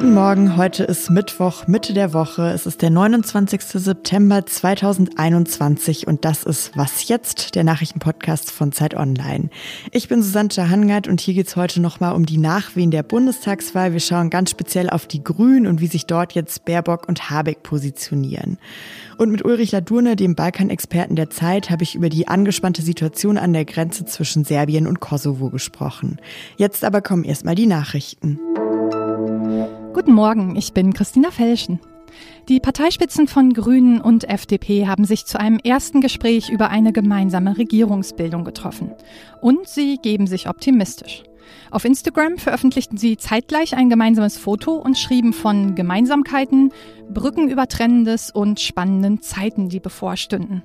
Guten Morgen, heute ist Mittwoch, Mitte der Woche. Es ist der 29. September 2021 und das ist Was jetzt, der Nachrichtenpodcast von Zeit Online. Ich bin Susanne Hangard und hier geht es heute nochmal um die Nachwehen der Bundestagswahl. Wir schauen ganz speziell auf die Grünen und wie sich dort jetzt Baerbock und Habeck positionieren. Und mit Ulrich Ladurne, dem Balkanexperten der Zeit, habe ich über die angespannte Situation an der Grenze zwischen Serbien und Kosovo gesprochen. Jetzt aber kommen erstmal die Nachrichten. Guten Morgen, ich bin Christina Felschen. Die Parteispitzen von Grünen und FDP haben sich zu einem ersten Gespräch über eine gemeinsame Regierungsbildung getroffen. Und sie geben sich optimistisch. Auf Instagram veröffentlichten sie zeitgleich ein gemeinsames Foto und schrieben von Gemeinsamkeiten, Brückenübertrennendes und spannenden Zeiten, die bevorstünden.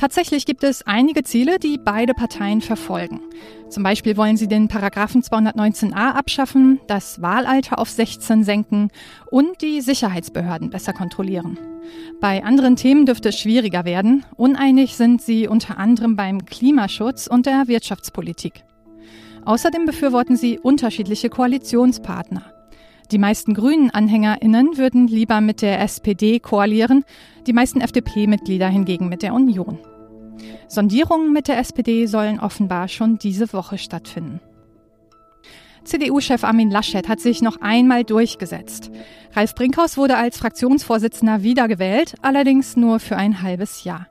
Tatsächlich gibt es einige Ziele, die beide Parteien verfolgen. Zum Beispiel wollen sie den Paragraphen 219a abschaffen, das Wahlalter auf 16 senken und die Sicherheitsbehörden besser kontrollieren. Bei anderen Themen dürfte es schwieriger werden. Uneinig sind sie unter anderem beim Klimaschutz und der Wirtschaftspolitik. Außerdem befürworten sie unterschiedliche Koalitionspartner. Die meisten Grünen-AnhängerInnen würden lieber mit der SPD koalieren, die meisten FDP-Mitglieder hingegen mit der Union. Sondierungen mit der SPD sollen offenbar schon diese Woche stattfinden. CDU-Chef Armin Laschet hat sich noch einmal durchgesetzt. Ralf Brinkhaus wurde als Fraktionsvorsitzender wiedergewählt, allerdings nur für ein halbes Jahr.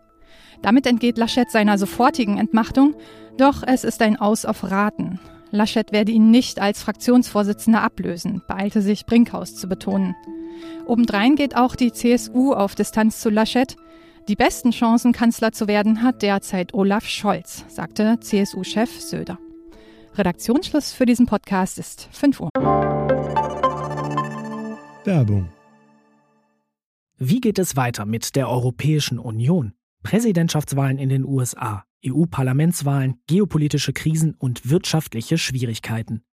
Damit entgeht Laschet seiner sofortigen Entmachtung, doch es ist ein Aus auf Raten. Laschet werde ihn nicht als Fraktionsvorsitzender ablösen, beeilte sich Brinkhaus zu betonen. Obendrein geht auch die CSU auf Distanz zu Laschet. Die besten Chancen, Kanzler zu werden, hat derzeit Olaf Scholz, sagte CSU-Chef Söder. Redaktionsschluss für diesen Podcast ist 5 Uhr. Werbung. Wie geht es weiter mit der Europäischen Union? Präsidentschaftswahlen in den USA, EU-Parlamentswahlen, geopolitische Krisen und wirtschaftliche Schwierigkeiten.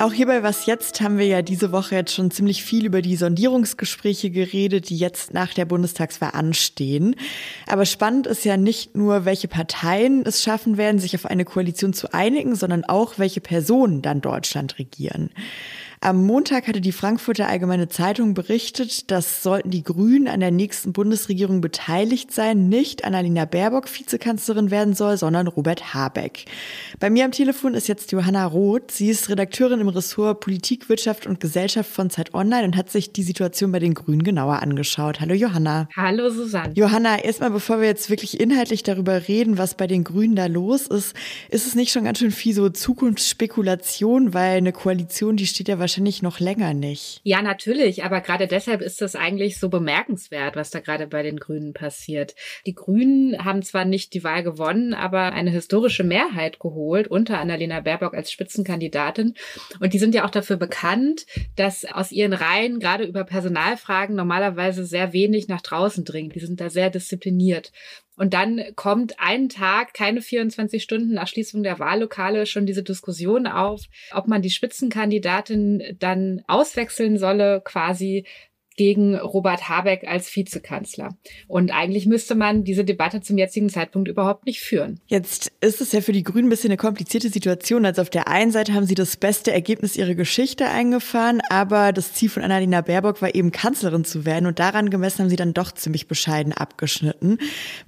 Auch hierbei Was Jetzt haben wir ja diese Woche jetzt schon ziemlich viel über die Sondierungsgespräche geredet, die jetzt nach der Bundestagswahl anstehen. Aber spannend ist ja nicht nur, welche Parteien es schaffen werden, sich auf eine Koalition zu einigen, sondern auch, welche Personen dann Deutschland regieren. Am Montag hatte die Frankfurter Allgemeine Zeitung berichtet, dass sollten die Grünen an der nächsten Bundesregierung beteiligt sein, nicht Annalena Baerbock Vizekanzlerin werden soll, sondern Robert Habeck. Bei mir am Telefon ist jetzt Johanna Roth. Sie ist Redakteurin im Ressort Politik, Wirtschaft und Gesellschaft von Zeit Online und hat sich die Situation bei den Grünen genauer angeschaut. Hallo Johanna. Hallo Susanne. Johanna, erstmal bevor wir jetzt wirklich inhaltlich darüber reden, was bei den Grünen da los ist, ist es nicht schon ganz schön viel so Zukunftsspekulation, weil eine Koalition, die steht ja wahrscheinlich wahrscheinlich noch länger nicht. Ja, natürlich, aber gerade deshalb ist das eigentlich so bemerkenswert, was da gerade bei den Grünen passiert. Die Grünen haben zwar nicht die Wahl gewonnen, aber eine historische Mehrheit geholt unter Annalena Baerbock als Spitzenkandidatin. Und die sind ja auch dafür bekannt, dass aus ihren Reihen gerade über Personalfragen normalerweise sehr wenig nach draußen dringt. Die sind da sehr diszipliniert. Und dann kommt einen Tag, keine 24 Stunden nach Schließung der Wahllokale, schon diese Diskussion auf, ob man die Spitzenkandidatin dann auswechseln solle, quasi gegen Robert Habeck als Vizekanzler. Und eigentlich müsste man diese Debatte zum jetzigen Zeitpunkt überhaupt nicht führen. Jetzt ist es ja für die Grünen ein bisschen eine komplizierte Situation. Also auf der einen Seite haben sie das beste Ergebnis ihrer Geschichte eingefahren, aber das Ziel von Annalena Baerbock war eben Kanzlerin zu werden und daran gemessen haben sie dann doch ziemlich bescheiden abgeschnitten.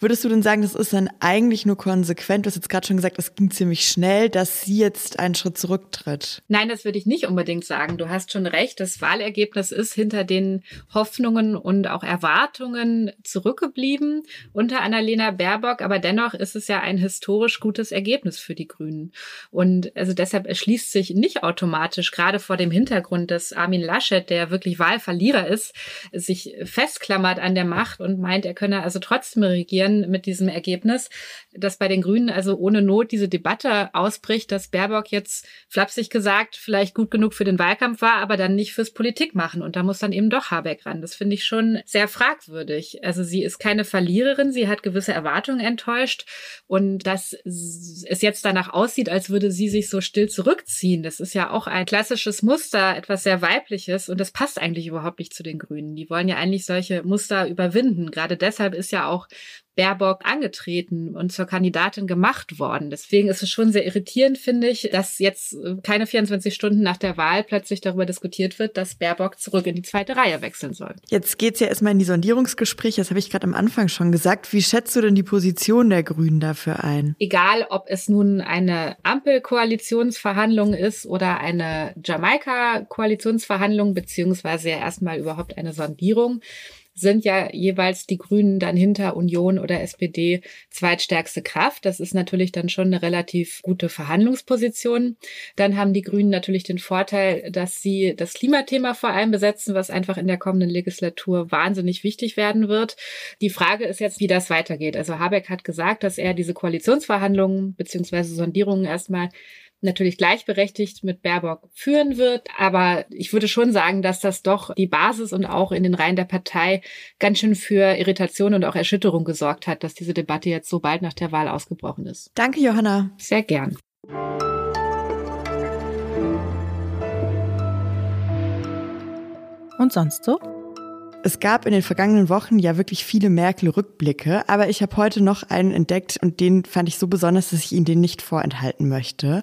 Würdest du denn sagen, das ist dann eigentlich nur konsequent? Du hast jetzt gerade schon gesagt, es ging ziemlich schnell, dass sie jetzt einen Schritt zurücktritt. Nein, das würde ich nicht unbedingt sagen. Du hast schon recht. Das Wahlergebnis ist hinter den Hoffnungen und auch Erwartungen zurückgeblieben unter Annalena Baerbock, aber dennoch ist es ja ein historisch gutes Ergebnis für die Grünen. Und also deshalb erschließt sich nicht automatisch, gerade vor dem Hintergrund, dass Armin Laschet, der wirklich Wahlverlierer ist, sich festklammert an der Macht und meint, er könne also trotzdem regieren mit diesem Ergebnis, dass bei den Grünen also ohne Not diese Debatte ausbricht, dass Baerbock jetzt flapsig gesagt vielleicht gut genug für den Wahlkampf war, aber dann nicht fürs Politik machen. Und da muss dann eben doch Habeck Habeck ran. Das finde ich schon sehr fragwürdig. Also sie ist keine Verliererin, sie hat gewisse Erwartungen enttäuscht und dass es jetzt danach aussieht, als würde sie sich so still zurückziehen. Das ist ja auch ein klassisches Muster, etwas sehr weibliches und das passt eigentlich überhaupt nicht zu den Grünen. Die wollen ja eigentlich solche Muster überwinden. Gerade deshalb ist ja auch Baerbock angetreten und zur Kandidatin gemacht worden. Deswegen ist es schon sehr irritierend, finde ich, dass jetzt äh, keine 24 Stunden nach der Wahl plötzlich darüber diskutiert wird, dass Baerbock zurück in die zweite Reihe wechseln soll. Jetzt geht's ja erstmal in die Sondierungsgespräche, das habe ich gerade am Anfang schon gesagt. Wie schätzt du denn die Position der Grünen dafür ein? Egal, ob es nun eine Ampelkoalitionsverhandlung ist oder eine Jamaika-Koalitionsverhandlung, beziehungsweise ja erstmal überhaupt eine Sondierung sind ja jeweils die Grünen dann hinter Union oder SPD zweitstärkste Kraft. Das ist natürlich dann schon eine relativ gute Verhandlungsposition. Dann haben die Grünen natürlich den Vorteil, dass sie das Klimathema vor allem besetzen, was einfach in der kommenden Legislatur wahnsinnig wichtig werden wird. Die Frage ist jetzt, wie das weitergeht. Also Habeck hat gesagt, dass er diese Koalitionsverhandlungen beziehungsweise Sondierungen erstmal natürlich gleichberechtigt mit Baerbock führen wird. Aber ich würde schon sagen, dass das doch die Basis und auch in den Reihen der Partei ganz schön für Irritation und auch Erschütterung gesorgt hat, dass diese Debatte jetzt so bald nach der Wahl ausgebrochen ist. Danke, Johanna. Sehr gern. Und sonst so? Es gab in den vergangenen Wochen ja wirklich viele Merkel-Rückblicke, aber ich habe heute noch einen entdeckt und den fand ich so besonders, dass ich Ihnen den nicht vorenthalten möchte.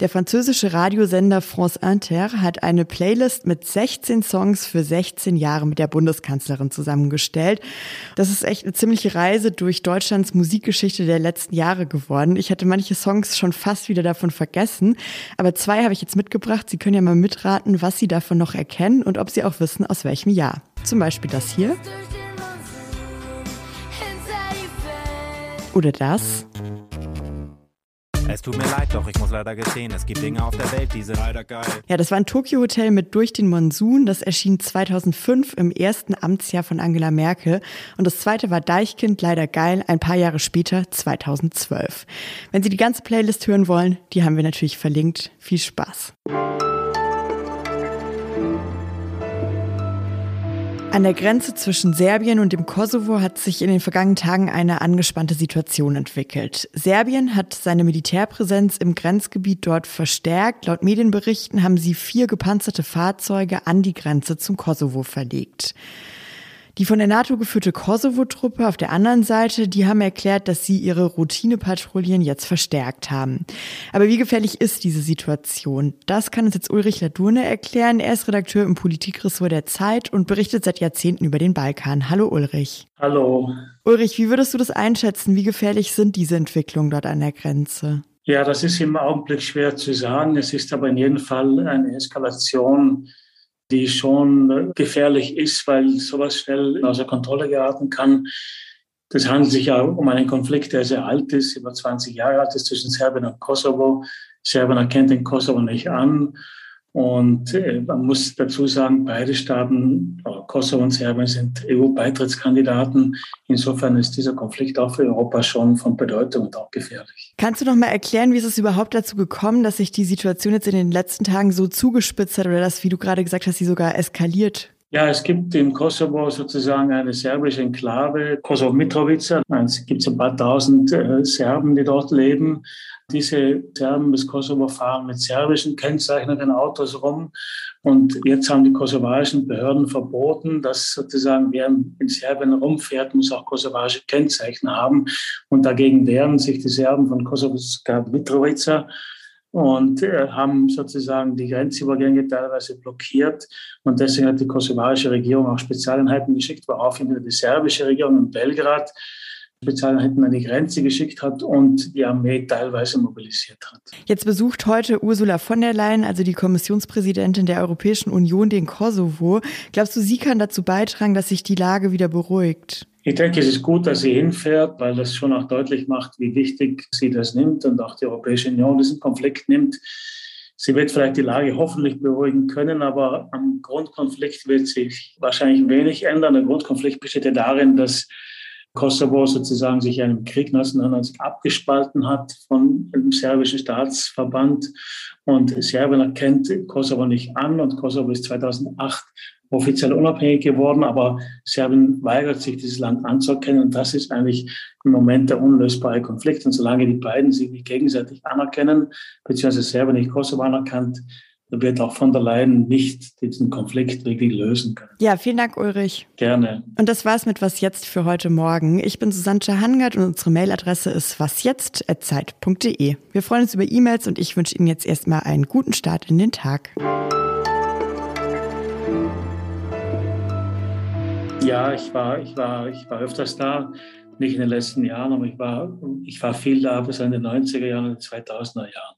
Der französische Radiosender France Inter hat eine Playlist mit 16 Songs für 16 Jahre mit der Bundeskanzlerin zusammengestellt. Das ist echt eine ziemliche Reise durch Deutschlands Musikgeschichte der letzten Jahre geworden. Ich hatte manche Songs schon fast wieder davon vergessen, aber zwei habe ich jetzt mitgebracht. Sie können ja mal mitraten, was Sie davon noch erkennen und ob Sie auch wissen, aus welchem Jahr. Zum Beispiel das hier. Oder das. Es tut mir leid, doch ich muss leider gestehen, es gibt Dinge auf der Welt, die sind leider geil. Ja, das war ein Tokyo-Hotel mit Durch den Monsun. Das erschien 2005 im ersten Amtsjahr von Angela Merkel. Und das zweite war Deichkind, leider geil, ein paar Jahre später, 2012. Wenn Sie die ganze Playlist hören wollen, die haben wir natürlich verlinkt. Viel Spaß. An der Grenze zwischen Serbien und dem Kosovo hat sich in den vergangenen Tagen eine angespannte Situation entwickelt. Serbien hat seine Militärpräsenz im Grenzgebiet dort verstärkt. Laut Medienberichten haben sie vier gepanzerte Fahrzeuge an die Grenze zum Kosovo verlegt. Die von der NATO geführte Kosovo-Truppe auf der anderen Seite, die haben erklärt, dass sie ihre Routinepatrouillen jetzt verstärkt haben. Aber wie gefährlich ist diese Situation? Das kann uns jetzt Ulrich Ladurne erklären. Er ist Redakteur im Politikressort der Zeit und berichtet seit Jahrzehnten über den Balkan. Hallo Ulrich. Hallo. Ulrich, wie würdest du das einschätzen? Wie gefährlich sind diese Entwicklungen dort an der Grenze? Ja, das ist im Augenblick schwer zu sagen. Es ist aber in jedem Fall eine Eskalation die schon gefährlich ist, weil sowas schnell außer Kontrolle geraten kann. Das handelt sich ja um einen Konflikt, der sehr alt ist, über 20 Jahre alt ist zwischen Serbien und Kosovo. Serbien erkennt den Kosovo nicht an. Und äh, man muss dazu sagen, beide Staaten, Kosovo und Serbien, sind EU-Beitrittskandidaten. Insofern ist dieser Konflikt auch für Europa schon von Bedeutung und auch gefährlich. Kannst du noch mal erklären, wie ist es überhaupt dazu gekommen, dass sich die Situation jetzt in den letzten Tagen so zugespitzt hat oder dass, wie du gerade gesagt hast, sie sogar eskaliert? Ja, es gibt im Kosovo sozusagen eine serbische Enklave, Kosovo Mitrovica. Es gibt ein paar tausend äh, Serben, die dort leben. Diese Serben des Kosovo fahren mit serbischen kennzeichneten Autos rum. Und jetzt haben die kosovarischen Behörden verboten, dass sozusagen wer in Serbien rumfährt, muss auch kosovarische Kennzeichen haben. Und dagegen wehren sich die Serben von Kosovo Mitrovica und äh, haben sozusagen die Grenzübergänge teilweise blockiert. Und deswegen hat die kosovarische Regierung auch Spezialeinheiten geschickt, woraufhin die serbische Regierung in Belgrad Spezialeinheiten an die Grenze geschickt hat und die Armee teilweise mobilisiert hat. Jetzt besucht heute Ursula von der Leyen, also die Kommissionspräsidentin der Europäischen Union, den Kosovo. Glaubst du, sie kann dazu beitragen, dass sich die Lage wieder beruhigt? Ich denke, es ist gut, dass sie hinfährt, weil das schon auch deutlich macht, wie wichtig sie das nimmt und auch die Europäische Union diesen Konflikt nimmt. Sie wird vielleicht die Lage hoffentlich beruhigen können, aber am Grundkonflikt wird sich wahrscheinlich wenig ändern. Der Grundkonflikt besteht ja darin, dass Kosovo sozusagen sich einem Krieg 1990 abgespalten hat von dem serbischen Staatsverband. Und Serbien erkennt Kosovo nicht an und Kosovo ist 2008 offiziell unabhängig geworden, aber Serbien weigert sich, dieses Land anzuerkennen. Und das ist eigentlich im Moment der unlösbare Konflikt. Und solange die beiden sich nicht gegenseitig anerkennen, beziehungsweise Serbien nicht Kosovo anerkannt, wird auch von der Leyen nicht diesen Konflikt wirklich lösen können. Ja, vielen Dank, Ulrich. Gerne. Und das war's mit Was Jetzt für heute Morgen. Ich bin Susanne Hangard und unsere Mailadresse ist wasjetzt.zeit.de. Wir freuen uns über E-Mails und ich wünsche Ihnen jetzt erstmal einen guten Start in den Tag. Ja, ich war, ich war, ich war öfters da, nicht in den letzten Jahren, aber ich war, ich war viel da bis in den 90er Jahren, 2000er Jahren.